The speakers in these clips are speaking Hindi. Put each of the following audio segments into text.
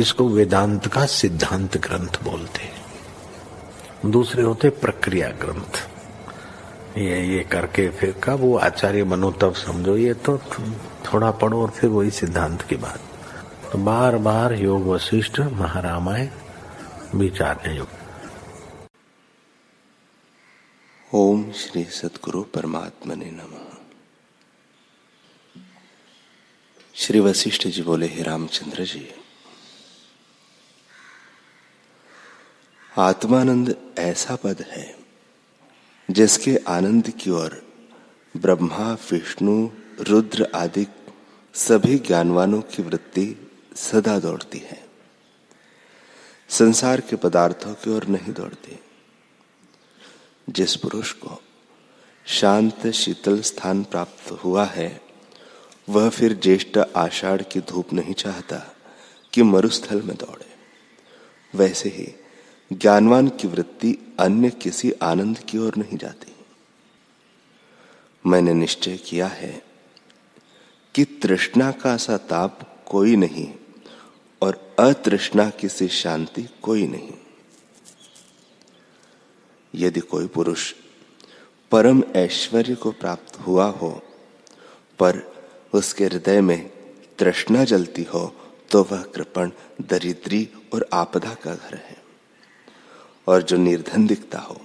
इसको वेदांत का सिद्धांत ग्रंथ बोलते हैं। दूसरे होते प्रक्रिया ग्रंथ। ये ये करके फिर कब वो आचार्य बनो तब समझो, ये तो थोड़ा पढ़ो और फिर वही सिद्धांत की बात। तो बार बार योग वशिष्ठ महारामायण विचार योग ओम श्री सदगुरु परमात्मा ने नम। श्री वशिष्ठ जी बोले, हे रामचंद्र जी आत्मानंद ऐसा पद है, जिसके आनंद की ओर ब्रह्मा, विष्णु, रुद्र आदि सभी ज्ञानवानों की वृत्ति सदा दौड़ती है। संसार के पदार्थों की ओर नहीं दौड़ती। जिस पुरुष को शांत, शीतल स्थान प्राप्त हुआ है, वह फिर ज्येष्ठ आषाढ़ की धूप नहीं चाहता कि मरुस्थल में दौड़े। वैसे ही ज्ञानवान की वृत्ति अन्य किसी आनंद की ओर नहीं जाती। मैंने निश्चय किया है कि तृष्णा का सा ताप कोई नहीं और अतृष्णा की सी शांति कोई नहीं। यदि कोई पुरुष परम ऐश्वर्य को प्राप्त हुआ हो, पर उसके हृदय में तृष्णा जलती हो तो वह कृपण, दरिद्री और आपदा का घर है। और जो निर्धन दिखता हो,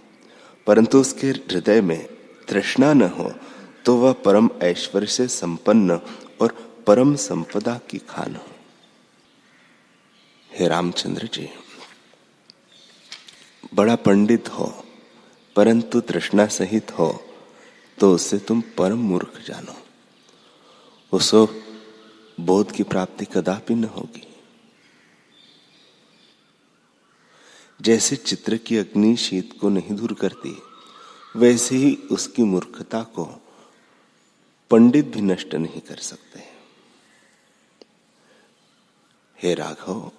परंतु उसके हृदय में तृष्णा न हो तो वह परम ऐश्वर्य से संपन्न और परम संपदा की खान हो। हे रामचंद्र जी, बड़ा पंडित हो, परंतु तृष्णा सहित हो तो उससे तुम परम मूर्ख जानो। उसो बोध की प्राप्ति कदापि न होगी। जैसे चित्र की अग्नि शीत को नहीं दूर करती, वैसे ही उसकी मूर्खता को पंडित भी नष्ट नहीं कर सकते। हे राघव,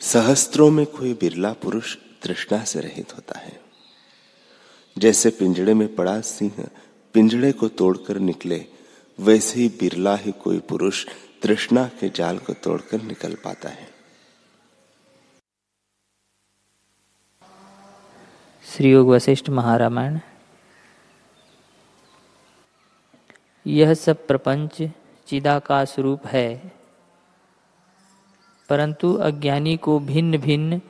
सहस्त्रों में कोई बिरला पुरुष तृष्णा से रहित होता है। जैसे पिंजड़े में पड़ा सिंह पिंजड़े को तोड़कर निकले, वैसे ही बिरला ही कोई पुरुष तृष्णा के जाल को तोड़कर निकल पाता है। श्री योग वशिष्ठ महारामायण। यह सब प्रपंच चिदाकाश रूप है। परंतु अज्ञानी को भिन्न भिन्न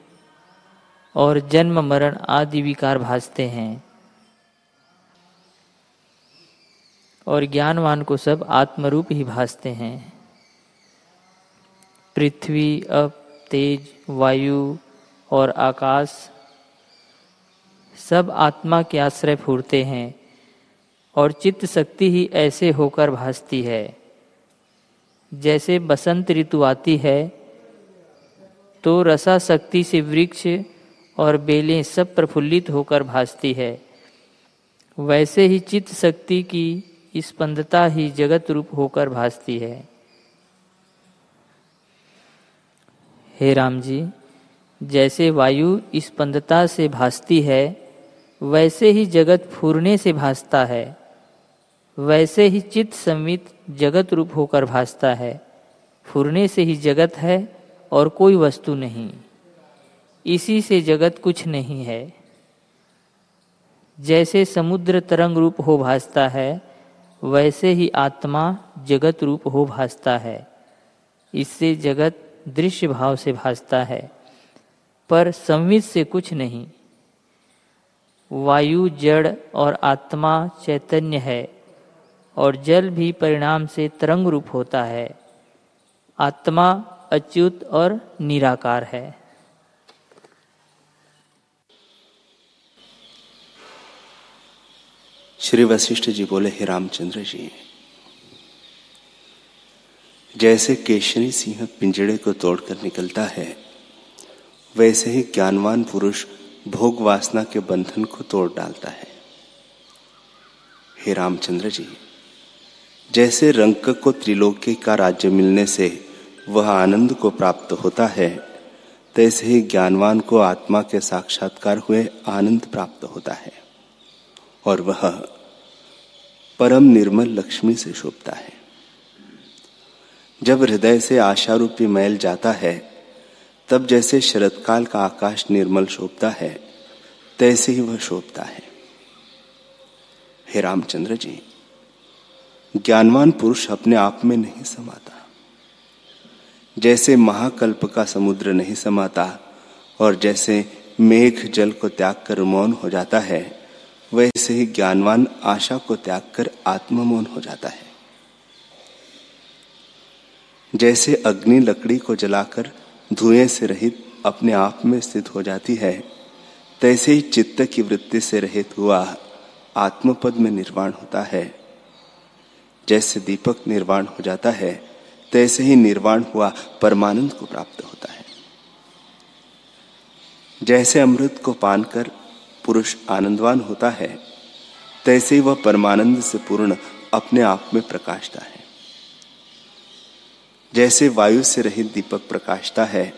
और जन्म, मरण आदि विकार भासते हैं। और ज्ञानवान को सब आत्मरूप ही भासते हैं। पृथ्वी, अप, तेज, वायु और आकाश सब आत्मा के आश्रय फूरते हैं और चित्त शक्ति ही ऐसे होकर भासती है। जैसे बसंत ऋतु आती है तो रसा शक्ति से वृक्ष और बेलें सब प्रफुल्लित होकर भासती है। वैसे ही चित्त शक्ति की स्पंदता ही जगत रूप होकर भासती है। हे राम जी, जैसे वायु स्पंदता से भासती है वैसे ही जगत फूरने से भासता है। वैसे ही चित्त संवित जगत रूप होकर भासता है। फूरने से ही जगत है और कोई वस्तु नहीं। इसी से जगत कुछ नहीं है। जैसे समुद्र तरंग रूप हो भासता है, वैसे ही आत्मा जगत रूप हो भासता है। इससे जगत दृश्य भाव से भासता है। पर संवित से कुछ नहीं। वायु, जड़ और आत्मा चैतन्य है और जल भी परिणाम से तरंग रूप होता है। आत्मा अच्युत और निराकार है। श्री वशिष्ठ जी बोले, हे रामचंद्र जी, जैसे केशरी सिंह पिंजड़े को तोड़कर निकलता है, वैसे ही ज्ञानवान पुरुष भोग वासना के बंधन को तोड़ डालता है। हे रामचंद्र जी, जैसे रंक को त्रिलोकी का राज्य मिलने से वह आनंद को प्राप्त होता है, तैसे ही ज्ञानवान को आत्मा के साक्षात्कार हुए आनंद प्राप्त होता है और वह परम निर्मल लक्ष्मी से शोभता है। जब हृदय से आशा रूपी मैल जाता है तब जैसे शरतकाल का आकाश निर्मल शोभता है, तैसे ही वह शोभता है। हे रामचंद्र जी, ज्ञानवान पुरुष अपने आप में नहीं समाता। जैसे महाकल्प का समुद्र नहीं समाता और जैसे मेघ जल को त्याग कर मौन हो जाता है, वैसे ही ज्ञानवान आशा को त्याग कर आत्ममौन हो जाता है। जैसे अग्नि लकड़ी को जलाकर धुएँ से रहित अपने आप में स्थित हो जाती है। तैसे ही चित्त की वृत्ति से रहित हुआ आत्मपद में निर्वाण होता है। जैसे दीपक निर्वाण हो जाता है, तैसे ही निर्वाण हुआ परमानंद को प्राप्त होता है। जैसे अमृत को पान कर पुरुष आनंदवान होता है, तैसे ही वह परमानंद से पूर्ण अपने आप में प्रकाशता है। जैसे वायु से रहित दीपक प्रकाशता है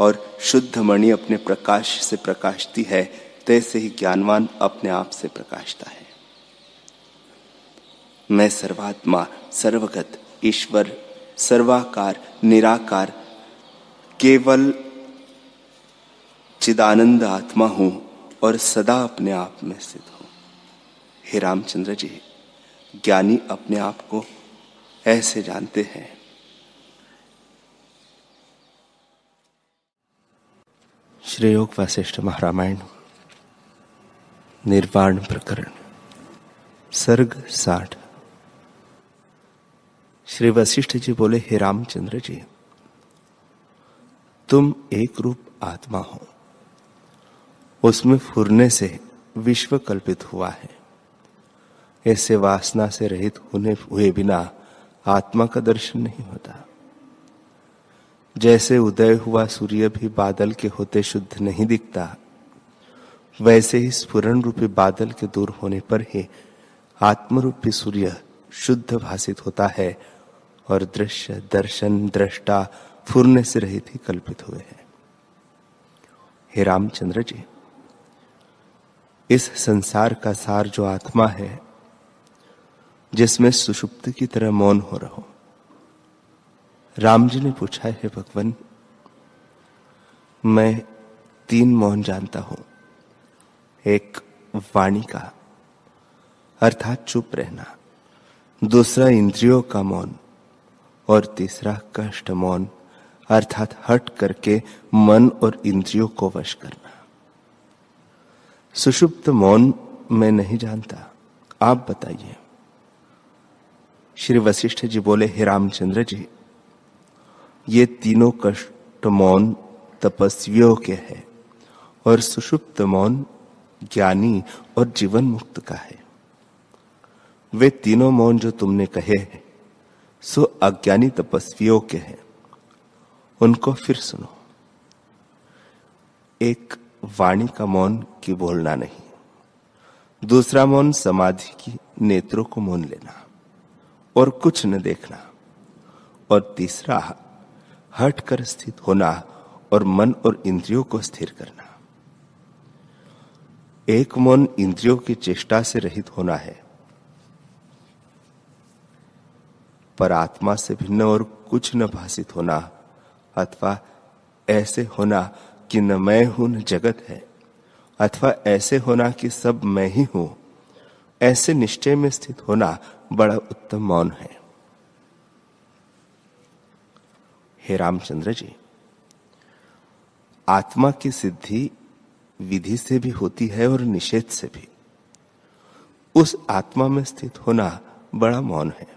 और शुद्ध मणि अपने प्रकाश से प्रकाशती है, तैसे ही ज्ञानवान अपने आप से प्रकाशता है। मैं सर्वात्मा, सर्वगत, ईश्वर, सर्वाकार, निराकार, केवल चिदानंद आत्मा हूँ और सदा अपने आप में स्थित हूँ। हे रामचंद्र जी, ज्ञानी अपने आप को ऐसे जानते हैं श्री योग वशिष्ठ महारामायण, निर्वाण प्रकरण, सर्ग साठ। श्री वशिष्ठ जी बोले, हे रामचंद्र जी, तुम एक रूप आत्मा हो। उसमें फुरने से विश्व कल्पित हुआ है। ऐसे वासना से रहित होने हुए बिना आत्मा का दर्शन नहीं होता। जैसे उदय हुआ सूर्य भी बादल के होते शुद्ध नहीं दिखता, वैसे ही स्फुरन रूपी बादल के दूर होने पर ही आत्मरूपी सूर्य शुद्ध भाषित होता है और दृश्य, दर्शन, दृष्टा फुरने से रहित ही कल्पित हुए हैं। हे रामचंद्र जी, इस संसार का सार जो आत्मा है, जिसमें सुषुप्त की तरह मौन हो रहो राम जी ने पूछा, है भगवान, मैं तीन मौन जानता हूँ। एक वाणी का, अर्थात चुप रहना। दूसरा इंद्रियों का मौन, और तीसरा कष्ट मौन, अर्थात हट करके मन और इंद्रियों को वश करना। सुषुप्त मौन मैं नहीं जानता। आप बताइए। श्री वशिष्ठ जी बोले, हे रामचंद्र जी ये तीनों कष्ट मौन तपस्वियों के है और सुषुप्त मौन ज्ञानी और जीवन मुक्त का है। वे तीनों मौन जो तुमने कहे हैं, सो अज्ञानी तपस्वियों के हैं। उनको फिर सुनो। एक वाणी का मौन की बोलना नहीं। दूसरा मौन समाधि की नेत्रों को मौन लेना और कुछ न देखना। और तीसरा हट कर स्थित होना और मन और इंद्रियों को स्थिर करना। एक मौन इंद्रियों की चेष्टा से रहित होना है। पर आत्मा से भिन्न और कुछ न भाषित होना अथवा ऐसे होना कि न मैं हूँ, न जगत है, अथवा ऐसे होना कि सब मैं ही हूँ, ऐसे निश्चय में स्थित होना बड़ा उत्तम मौन है। हे रामचंद्र जी, आत्मा की सिद्धि विधि से भी होती है और निषेध से भी। उस आत्मा में स्थित होना बड़ा मौन है।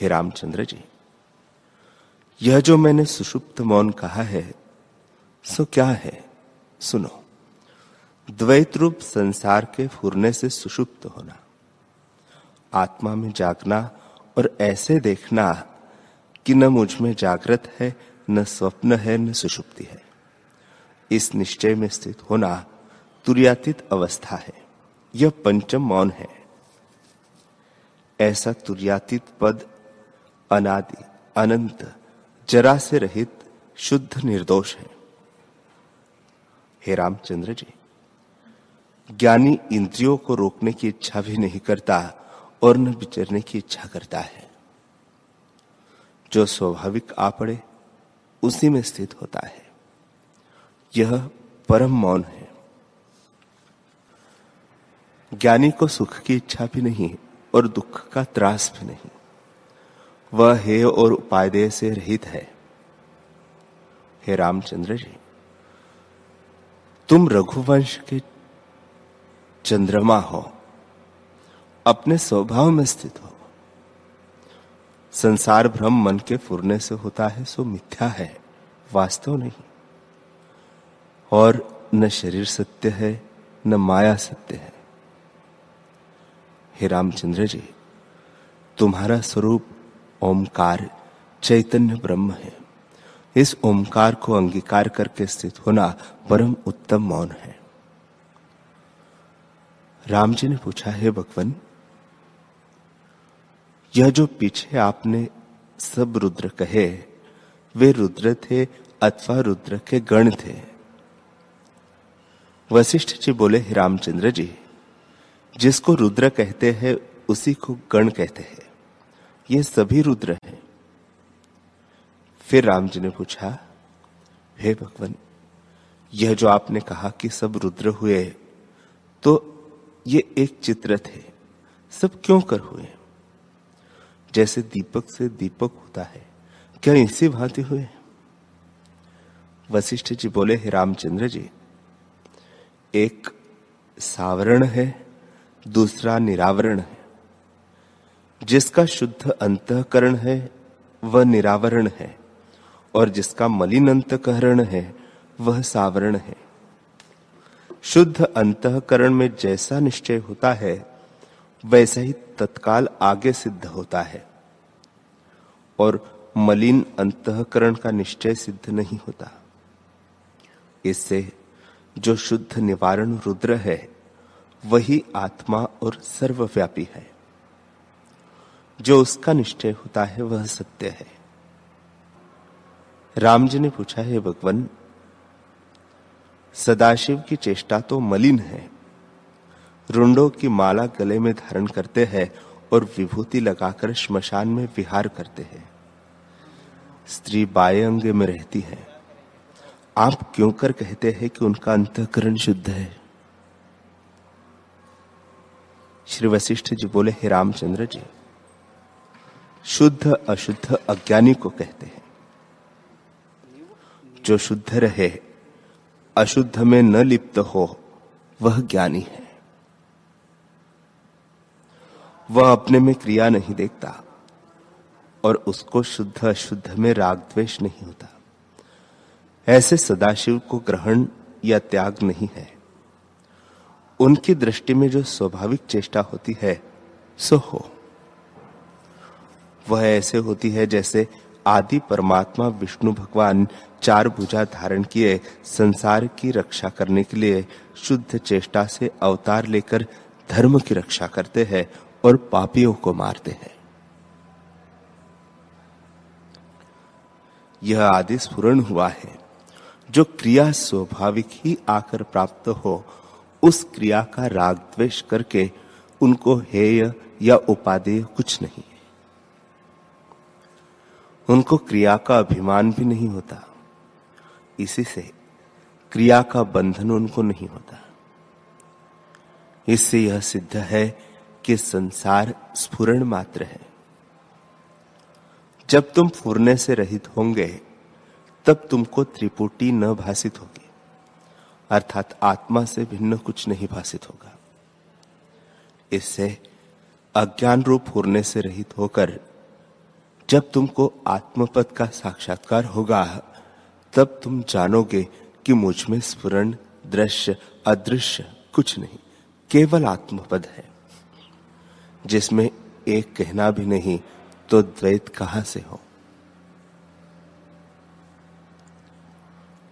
हे रामचंद्र जी, यह जो मैंने सुषुप्त मौन कहा है, सो क्या है? सुनो, द्वैत रूप संसार के फुरने से सुषुप्त होना, आत्मा में जागना और ऐसे देखना कि न मुझमें जागृत है, न स्वप्न है, न सुषुप्ति है। इस निश्चय में स्थित होना तुर्यातीत अवस्था है। यह पंचम मौन है। ऐसा तुर्यातीत पद अनादि, अनंत, जरा से रहित, शुद्ध निर्दोष है। हे रामचंद्र जी, ज्ञानी इंद्रियों को रोकने की इच्छा भी नहीं करता और न विचरने की इच्छा करता है। जो स्वाभाविक आ पड़े उसी में स्थित होता है। यह परम मौन है। ज्ञानी को सुख की इच्छा भी नहीं और दुख का त्रास भी नहीं। वह हे और उपादेय से रहित है। हे रामचंद्र जी, तुम रघुवंश के चंद्रमा हो, अपने स्वभाव में स्थित हो। संसार भ्रम मन के फुरने से होता है, सो मिथ्या है, वास्तव नहीं। और न शरीर सत्य है, न माया सत्य है। हे रामचंद्र जी, तुम्हारा स्वरूप ओमकार चैतन्य ब्रह्म है। इस ओमकार को अंगीकार करके स्थित होना परम उत्तम मौन है। राम जी ने पूछा, है भगवान यह जो पीछे आपने सब रुद्र कहे, वे रुद्र थे अथवा रुद्र के गण थे। वशिष्ठ जी बोले रामचंद्र जी, जिसको रुद्र कहते हैं, उसी को गण कहते हैं। ये सभी रुद्र हैं। फिर राम जी ने पूछा, हे भगवान, यह जो आपने कहा कि सब रुद्र हुए तो ये एक चित्र थे, सब क्यों कर हुए? जैसे दीपक से दीपक होता है। क्या इसी भांति हुए वशिष्ठ जी बोले, हे रामचंद्र जी, एक सावरण है, दूसरा निरावरण है। जिसका शुद्ध अंतकरण है, वह निरावरण है, और जिसका मलिन अंतकरण है, वह सावरण है। शुद्ध अंतकरण में जैसा निश्चय होता है वैसा ही तत्काल आगे सिद्ध होता है। और मलिन अंतकरण का निश्चय सिद्ध नहीं होता। इससे जो शुद्ध निवारण रुद्र है, वही आत्मा और सर्वव्यापी है। जो उसका निश्चय होता है, वह सत्य है। राम जी ने पूछा, है भगवान, सदाशिव की चेष्टा तो मलिन है। रुंडों की माला गले में धारण करते हैं और विभूति लगाकर श्मशान में विहार करते हैं। स्त्री बाय अंग में रहती है। आप क्यों कर कहते हैं कि उनका अंतकरण शुद्ध है? श्री वशिष्ठ जी बोले, हे रामचंद्र जी, शुद्ध, अशुद्ध अज्ञानी को कहते हैं। जो शुद्ध रहे, अशुद्ध में न लिप्त हो, वह ज्ञानी है। वह अपने में क्रिया नहीं देखता और उसको शुद्ध अशुद्ध में राग द्वेष नहीं होता। ऐसे सदाशिव को ग्रहण या त्याग नहीं है। उनकी दृष्टि में जो स्वाभाविक चेष्टा होती है, सो हो। वह ऐसे होती है जैसे आदि परमात्मा विष्णु भगवान चार भुजा धारण किए संसार की रक्षा करने के लिए शुद्ध चेष्टा से अवतार लेकर धर्म की रक्षा करते हैं और पापियों को मारते हैं। यह आदि स्फुरण हुआ है। जो क्रिया स्वाभाविक ही आकर प्राप्त हो, उस क्रिया का राग द्वेष करके उनको हेय या उपादेय कुछ नहीं। उनको क्रिया का अभिमान भी नहीं होता। इसी से क्रिया का बंधन उनको नहीं होता। इससे यह सिद्ध है कि संसार स्फुरण मात्र है। जब तुम फूरने से रहित होंगे, तब तुमको त्रिपुटी न भाषित होगी, अर्थात आत्मा से भिन्न कुछ नहीं भाषित होगा। इससे अज्ञान रूप होने से रहित होकर, जब तुमको आत्मपद का साक्षात्कार होगा, तब तुम जानोगे कि मुझमें स्फुरण, दृश्य, अदृश्य कुछ नहीं, केवल आत्मपद है। जिसमें एक कहना भी नहीं तो द्वैत कहाँ से हो?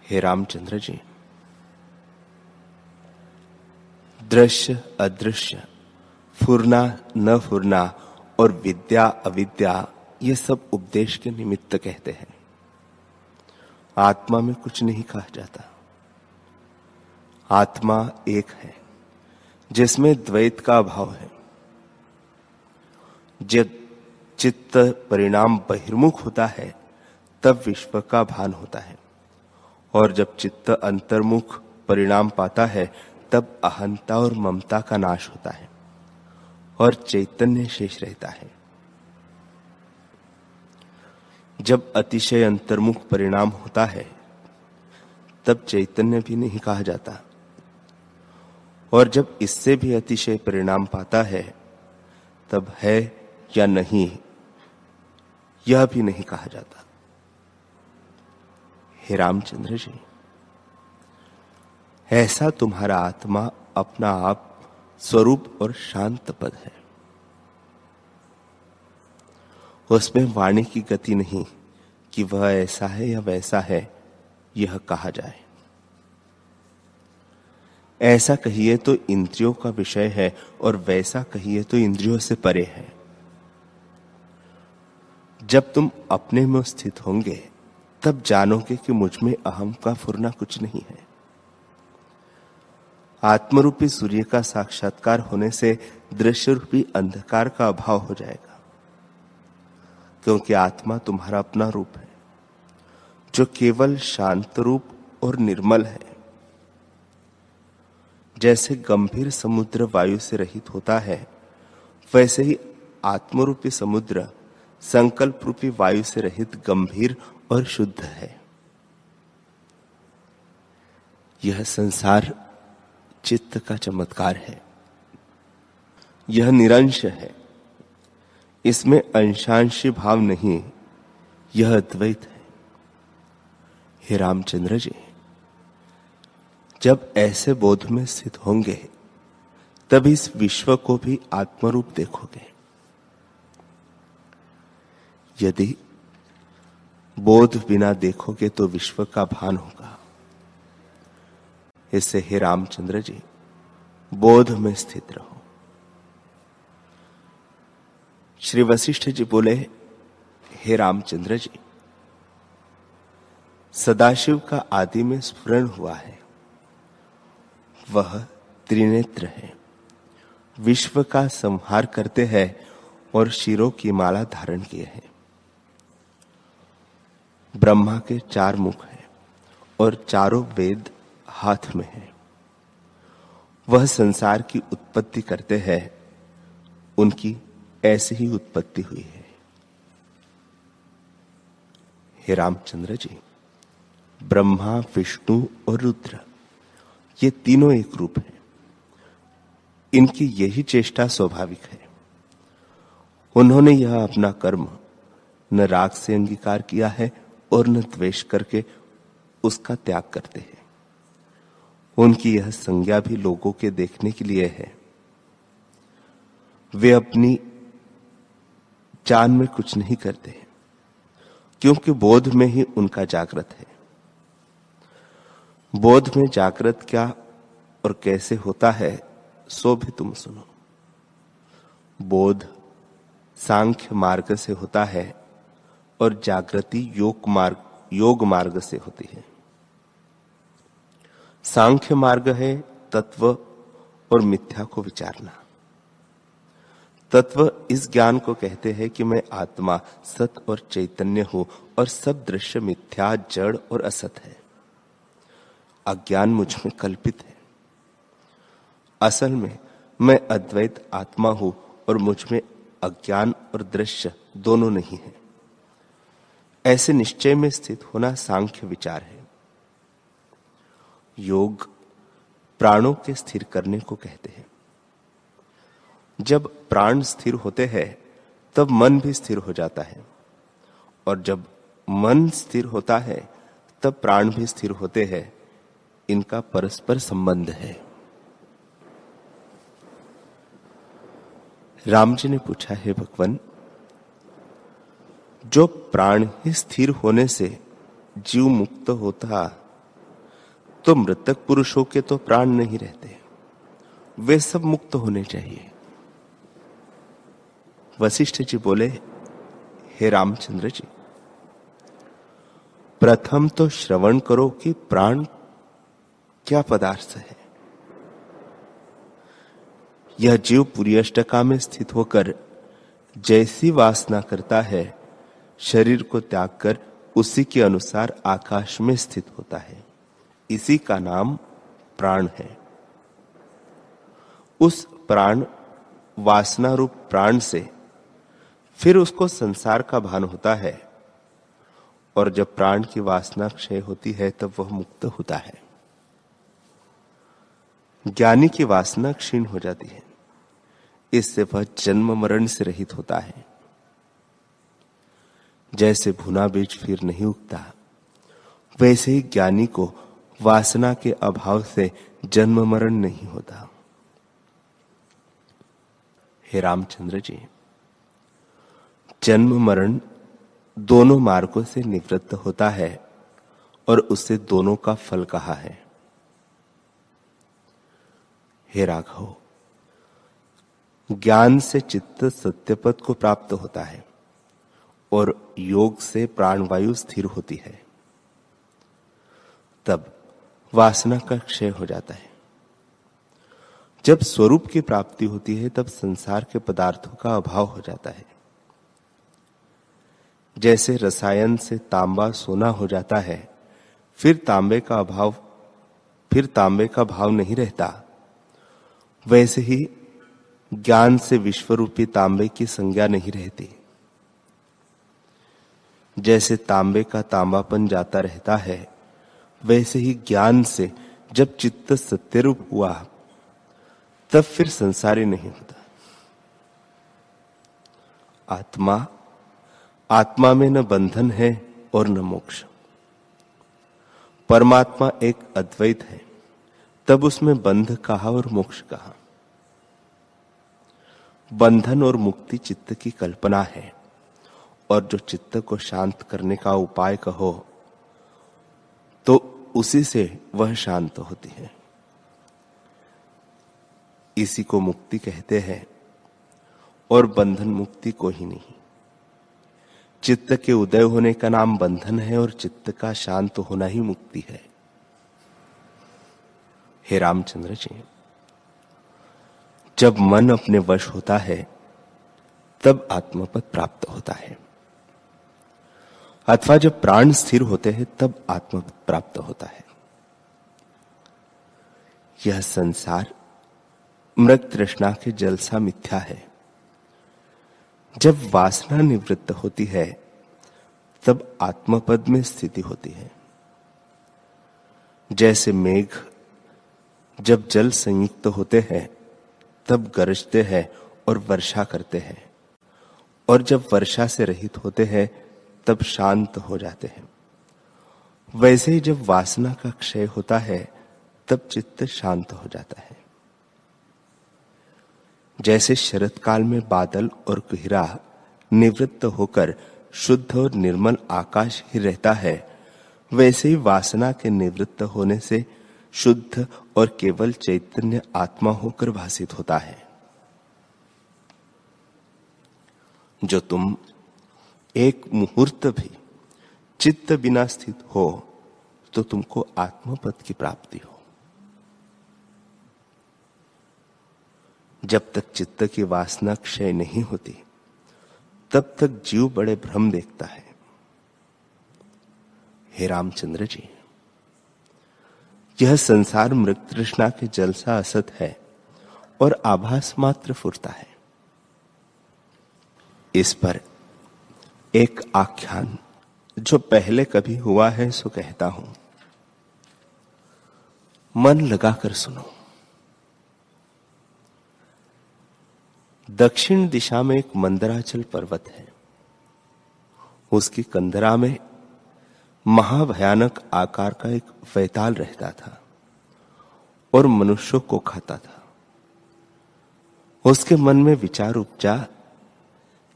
हे रामचंद्र जी, दृश्य अदृश्य, फुरना न फुरना और विद्या अविद्या, ये सब उपदेश के निमित्त कहते हैं। आत्मा में कुछ नहीं कहा जाता। आत्मा एक है, जिसमें द्वैत का अभाव है। जब चित्त परिणाम बहिर्मुख होता है, तब विश्व का भान होता है। और जब चित्त अंतर्मुख परिणाम पाता है, तब अहंता और ममता का नाश होता है और चैतन्य शेष रहता है। जब अतिशय अंतर्मुख परिणाम होता है, तब चैतन्य भी नहीं कहा जाता। और जब इससे भी अतिशय परिणाम पाता है, तब है या नहीं, यह भी नहीं कहा जाता। हे रामचंद्र जी, ऐसा तुम्हारा आत्मा अपना आप स्वरूप और शांत पद है। उसमें वाणी की गति नहीं कि वह ऐसा है या वैसा है, यह कहा जाए। ऐसा कहिए तो इंद्रियों का विषय है और वैसा कहिए तो इंद्रियों से परे है। जब तुम अपने में स्थित होंगे, तब जानोगे कि मुझमें अहम का फुरना कुछ नहीं है। आत्मरूपी सूर्य का साक्षात्कार होने से दृश्य रूपी अंधकार का अभाव हो जाएगा, क्योंकि आत्मा तुम्हारा अपना रूप है, जो केवल शांत रूप और निर्मल है। जैसे गंभीर समुद्र वायु से रहित होता है, वैसे ही आत्मरूपी समुद्र संकल्प रूपी वायु से रहित गंभीर और शुद्ध है। यह संसार चित्त का चमत्कार है। यह निरंश है। इसमें अंशांशी भाव नहीं, यह अद्वैत है। हे रामचंद्र जी, जब ऐसे बोध में स्थित होंगे, तब इस विश्व को भी आत्मरूप देखोगे। यदि बोध बिना देखोगे तो विश्व का भान होगा। इससे हे रामचंद्र जी, बोध में स्थित रहो। श्री वशिष्ठ जी बोले, हे रामचंद्र जी, सदाशिव का आदि में स्फुरण हुआ है। वह त्रिनेत्र है। विश्व का संहार करते हैं और शिरों की माला धारण किए हैं। ब्रह्मा के चार मुख हैं और चारों वेद हाथ में है। वह संसार की उत्पत्ति करते हैं, उनकी ऐसी ही उत्पत्ति हुई है। हे रामचंद्र जी, ब्रह्मा, विष्णु और रुद्र, ये तीनों एक रूप है। इनकी यही चेष्टा स्वाभाविक है। उन्होंने यह अपना कर्म न राग से अंगीकार किया है और न द्वेष करके उसका त्याग करते हैं। उनकी यह संज्ञा भी लोगों के देखने के लिए है। वे अपनी जान में कुछ नहीं करते हैं, क्योंकि बोध में ही उनका जागृत है। बोध में जागृत क्या और कैसे होता है, सो भी तुम सुनो। बोध सांख्य मार्ग से होता है और जागृति योग मार्ग योग मार्ग से होती है। सांख्य मार्ग है तत्व और मिथ्या को विचारना। तत्व इस ज्ञान को कहते हैं कि मैं आत्मा, सत और चैतन्य हूँ और सब दृश्य मिथ्या, जड़ और असत है। अज्ञान मुझमें कल्पित है। असल में मैं अद्वैत आत्मा हूँ और मुझमें अज्ञान और दृश्य दोनों नहीं है। ऐसे निश्चय में स्थित होना सांख्य विचार है। योग प्राणों के स्थिर करने को कहते हैं। जब प्राण स्थिर होते हैं, तब मन भी स्थिर हो जाता है। और जब मन स्थिर होता है, तब प्राण भी स्थिर होते हैं। इनका परस्पर संबंध है। राम जी ने पूछा, है भगवान जो प्राण ही स्थिर होने से जीव मुक्त होता तो मृतक पुरुषों के तो प्राण नहीं रहते। वे सब मुक्त होने चाहिए। वशिष्ठ जी बोले, हे रामचंद्र जी, प्रथम तो श्रवण करो कि प्राण क्या पदार्थ है। यह जीव पूरी अष्टका में स्थित होकर जैसी वासना करता है शरीर को त्याग कर उसी के अनुसार आकाश में स्थित होता है। इसी का नाम प्राण है। उस प्राण वासना रूप प्राण से फिर उसको संसार का भान होता है और जब प्राण की वासना क्षय होती है, तब वह मुक्त होता है। ज्ञानी की वासना क्षीण हो जाती है। इससे वह जन्म मरण से रहित होता है। जैसे भुना बीज फिर नहीं उगता। वैसे ही ज्ञानी को वासना के अभाव से जन्म मरण नहीं होता। हे रामचंद्र जी, जन्म मरण दोनों मार्गों से निवृत्त होता है और उससे दोनों का फल कहा है? हे राघव, ज्ञान से चित्त सत्यपद को प्राप्त होता है। और योग से प्राणवायु स्थिर होती है। तब वासना का क्षय हो जाता है। जब स्वरूप की प्राप्ति होती है, तब संसार के पदार्थों का अभाव हो जाता है। जैसे रसायन से तांबा सोना हो जाता है, फिर तांबे का अभाव, फिर तांबे का भाव नहीं रहता। वैसे ही ज्ञान से विश्वरूपी तांबे की संज्ञा नहीं रहती। जैसे तांबे का तांबापन जाता रहता है, वैसे ही ज्ञान से जब चित्त सत्यरूप हुआ, तब फिर संसारी नहीं होता। आत्मा आत्मा में न बंधन है और न मोक्ष। परमात्मा एक अद्वैत है, तब उसमें बंध कहा और मोक्ष कहा। बंधन और मुक्ति चित्त की कल्पना है। और जो चित्त को शांत करने का उपाय कहो तो उसी से वह शांत होती है। इसी को मुक्ति कहते हैं और बंधन मुक्ति को ही नहीं। चित्त के उदय होने का नाम बंधन है और चित्त का शांत होना ही मुक्ति है। हे रामचंद्र जी, जब मन अपने वश होता है, तब आत्मपद प्राप्त होता है। अथवा जब प्राण स्थिर होते हैं, तब आत्म प्राप्त होता है। यह संसार मृत तृष्णा के जलसा मिथ्या है। जब वासना निवृत्त होती है, तब आत्मपद में स्थिति होती है। जैसे मेघ जब जल संयुक्त होते हैं, तब गरजते हैं और वर्षा करते हैं। और जब वर्षा से रहित होते हैं तब शांत हो जाते हैं। वैसे ही जब वासना का क्षय होता है, तब चित्त शांत हो जाता है। जैसे शरत काल में बादल और कुहरा निवृत्त होकर शुद्ध और निर्मल आकाश ही रहता है, वैसे ही वासना के निवृत्त होने से शुद्ध और केवल चैतन्य आत्मा होकर भाषित होता है। जो तुम एक मुहूर्त भी चित्त बिना स्थित हो तो तुमको आत्मपद की प्राप्ति हो। जब तक चित्त की वासना क्षय नहीं होती, तब तक जीव बड़े भ्रम देखता है। हे रामचंद्र जी, यह संसार मृत तृष्णा के जलसा असत है और आभास मात्र फुरता है। इस पर एक आख्यान, जो पहले कभी हुआ है, सो कहता हूँ। मन लगाकर सुनो। दक्षिण दिशा में एक मंदराचल पर्वत है। उसकी कंदरा में महाभयानक आकार का एक वैताल रहता था और मनुष्यों को खाता था। उसके मन में विचार उपजा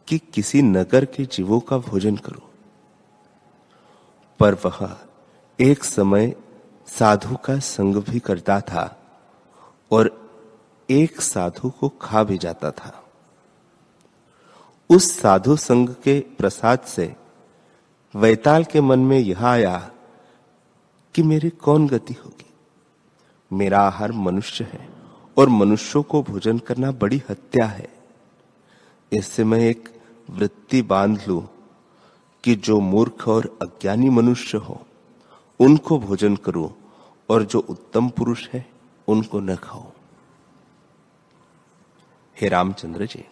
कि किसी नगर के जीवों का भोजन करो। पर वह एक समय साधु का संग भी करता था और एक साधु को खा भी जाता था। उस साधु संग के प्रसाद से वैताल के मन में यह आया कि मेरी कौन गति होगी? मेरा आहार मनुष्य है और मनुष्यों को भोजन करना बड़ी हत्या है। इससे मैं एक वृत्ति बाँध लू कि जो मूर्ख और अज्ञानी मनुष्य हो, उनको भोजन करो और जो उत्तम पुरुष है, उनको न खाओ। हे रामचंद्र जी,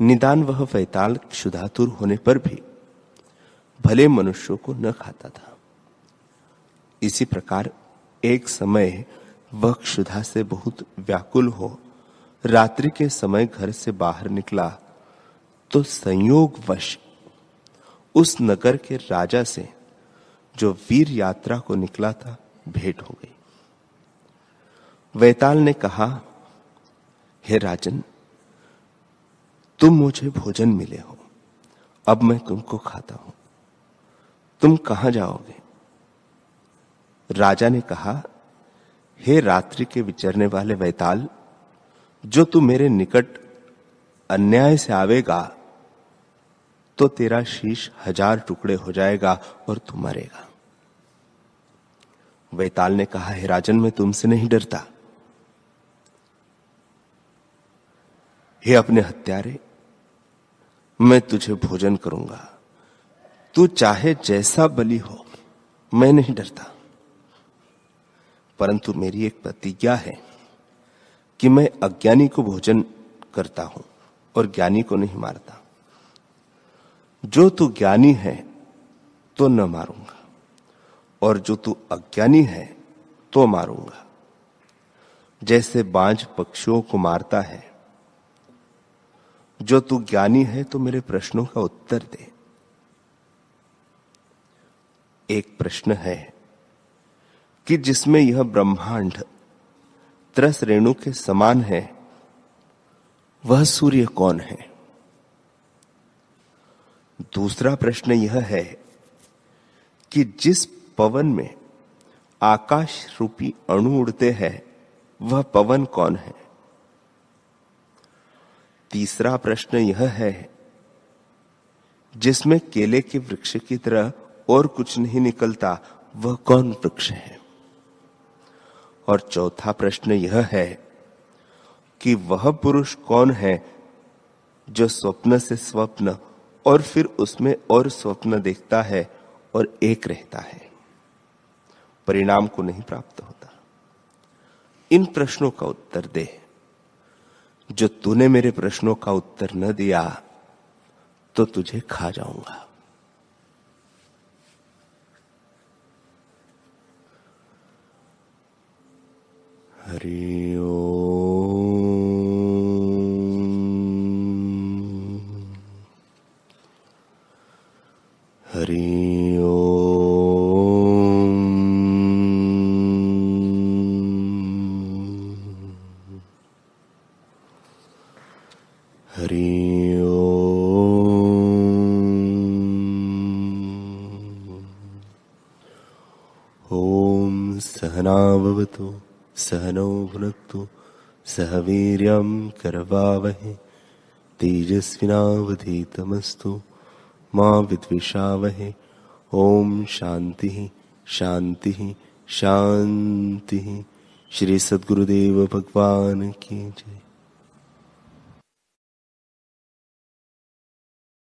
निदान वह वैताल क्षुधातुर होने पर भी भले मनुष्यों को न खाता था। इसी प्रकार एक समय वह क्षुधा से बहुत व्याकुल हो रात्रि के समय घर से बाहर निकला तो संयोगवश उस नगर के राजा से जो वीर यात्रा को निकला था, भेंट हो गई। वैताल ने कहा, हे राजन, तुम मुझे भोजन मिले हो। अब मैं तुमको खाता हूँ। तुम कहाँ जाओगे? राजा ने कहा, हे रात्रि के विचरने वाले वैताल जो तू मेरे निकट अन्याय से आवेगा तो तेरा शीश हज़ार टुकड़े हो जाएगा और तू मरेगा। वैताल ने कहा, हे राजन, मैं तुमसे नहीं डरता। हे अपने हत्यारे, मैं तुझे भोजन करूँगा। तू चाहे जैसा बलि हो, मैं नहीं डरता। परंतु मेरी एक प्रतिज्ञा है। कि मैं अज्ञानी को भोजन करता हूँ और ज्ञानी को नहीं मारता। जो तू ज्ञानी है तो न मारूँगा। और जो तू अज्ञानी है तो मारूँगा। जैसे बांझ पक्षियों को मारता है, जो तू ज्ञानी है तो मेरे प्रश्नों का उत्तर दे। एक प्रश्न है कि जिसमें यह ब्रह्मांड त्रस रेणु के समान है, वह सूर्य कौन है? दूसरा प्रश्न यह है कि जिस पवन में आकाश रूपी अणु उड़ते हैं, वह पवन कौन है? तीसरा प्रश्न यह है, जिसमें केले के वृक्ष की तरह और कुछ नहीं निकलता, वह कौन वृक्ष है? और चौथा प्रश्न यह है कि वह पुरुष कौन है जो स्वप्न से स्वप्न और फिर उसमें और स्वप्न देखता है और एक रहता है? परिणाम को नहीं प्राप्त होता। इन प्रश्नों का उत्तर दे। जो तूने मेरे प्रश्नों का उत्तर न दिया तो तुझे खा जाऊँगा। हरि हरि हरि ओम। सहनावतु सहनौ भुनक्तु सह वीर्यं करवावहे। तेजस्विनावधीतमस्तु मा विद्विषावहे। ओम शांति शांति शांति श्री सद्गुरुदेव भगवान की जय।